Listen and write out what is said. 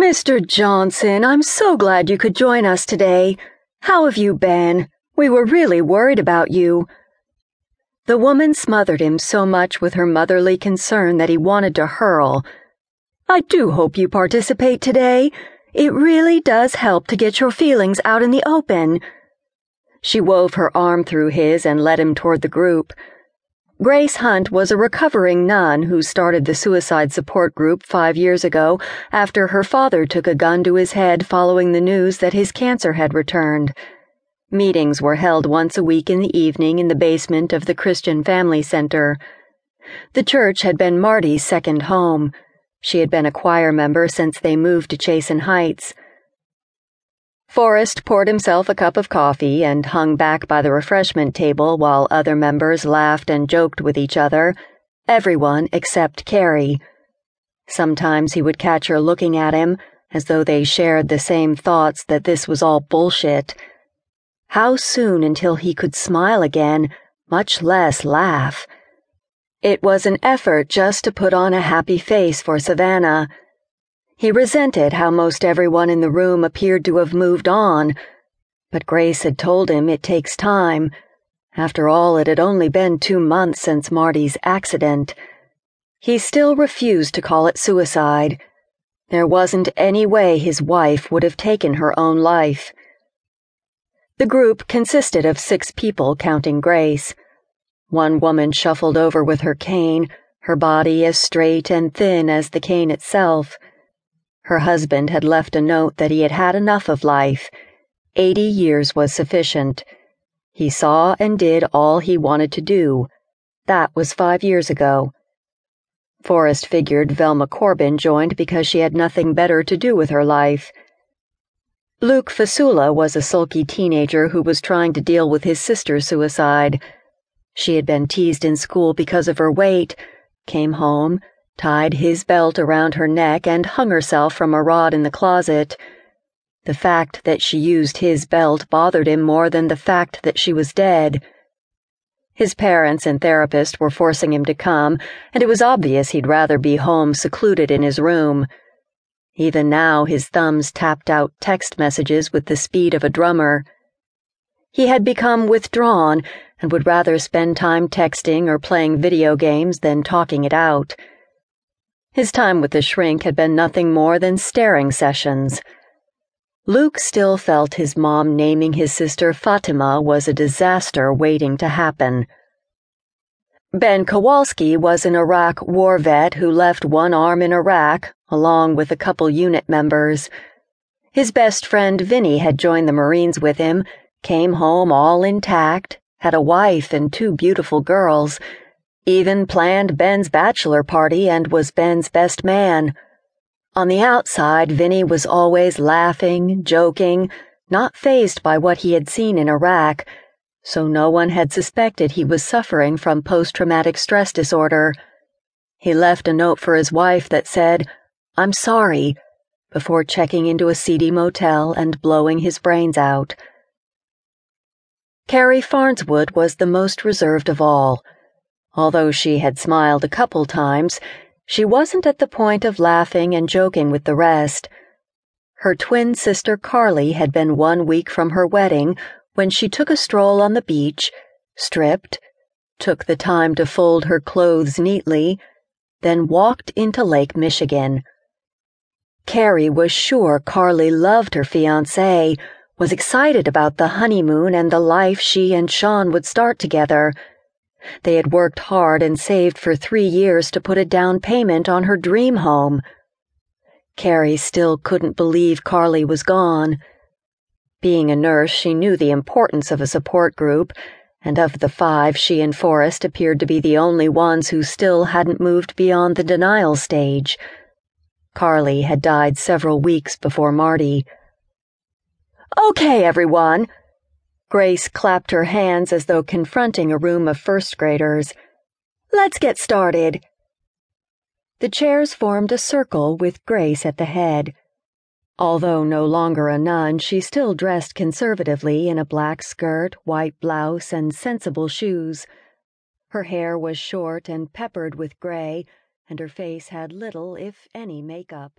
Mr. Johnson, I'm so glad you could join us today. How have you been? We were really worried about you. The woman smothered him so much with her motherly concern that he wanted to hurl. I do hope you participate today. It really does help to get your feelings out in the open. She wove her arm through his and led him toward the group. Grace Hunt was a recovering nun who started the suicide support group five years ago after her father took a gun to his head following the news that his cancer had returned. Meetings were held once a week in the evening in the basement of the Christian Family Center. The church had been Marty's second home. She had been a choir member since they moved to Chasen Heights. Forrest poured himself a cup of coffee and hung back by the refreshment table while other members laughed and joked with each other, everyone except Carrie. Sometimes he would catch her looking at him as though they shared the same thoughts that this was all bullshit. How soon until he could smile again, much less laugh? It was an effort just to put on a happy face for Savannah. He resented how most everyone in the room appeared to have moved on, but Grace had told him it takes time. After all, it had only been two months since Marty's accident. He still refused to call it suicide. There wasn't any way his wife would have taken her own life. The group consisted of six people, counting Grace. One woman shuffled over with her cane, her body as straight and thin as the cane itself. Her husband had left a note that he had had enough of life. Eighty years was sufficient. He saw and did all he wanted to do. That was five years ago. Forrest figured Velma Corbin joined because she had nothing better to do with her life. Luke Fasula was a sulky teenager who was trying to deal with his sister's suicide. She had been teased in school because of her weight, came home, tied his belt around her neck, and hung herself from a rod in the closet. The fact that she used his belt bothered him more than the fact that she was dead. His parents and therapist were forcing him to come, and it was obvious he'd rather be home secluded in his room. Even now, his thumbs tapped out text messages with the speed of a drummer. He had become withdrawn and would rather spend time texting or playing video games than talking it out. His time with the shrink had been nothing more than staring sessions. Luke still felt his mom naming his sister Fatima was a disaster waiting to happen. Ben Kowalski was an Iraq war vet who left one arm in Iraq, along with a couple unit members. His best friend Vinny had joined the Marines with him, came home all intact, had a wife and two beautiful girls even planned Ben's bachelor party and was Ben's best man. On the outside, Vinny was always laughing, joking, not fazed by what he had seen in Iraq, so no one had suspected he was suffering from post traumatic stress disorder. He left a note for his wife that said, I'm sorry, before checking into a seedy motel and blowing his brains out. Carrie Farnswood was the most reserved of all. Although she had smiled a couple times, she wasn't at the point of laughing and joking with the rest. Her twin sister Carly had been one week from her wedding when she took a stroll on the beach, stripped, took the time to fold her clothes neatly, then walked into Lake Michigan. Carrie was sure Carly loved her fiancé, was excited about the honeymoon and the life she and Sean would start together. They had worked hard and saved for three years to put a down payment on her dream home. Carrie still couldn't believe Carly was gone. Being a nurse, she knew the importance of a support group, and of the five, she and Forrest appeared to be the only ones who still hadn't moved beyond the denial stage. Carly had died several weeks before Marty. Okay, everyone, Grace clapped her hands as though confronting a room of first graders. Let's get started. The chairs formed a circle with Grace at the head. Although no longer a nun, she still dressed conservatively in a black skirt, white blouse, and sensible shoes. Her hair was short and peppered with gray, and her face had little, if any, makeup.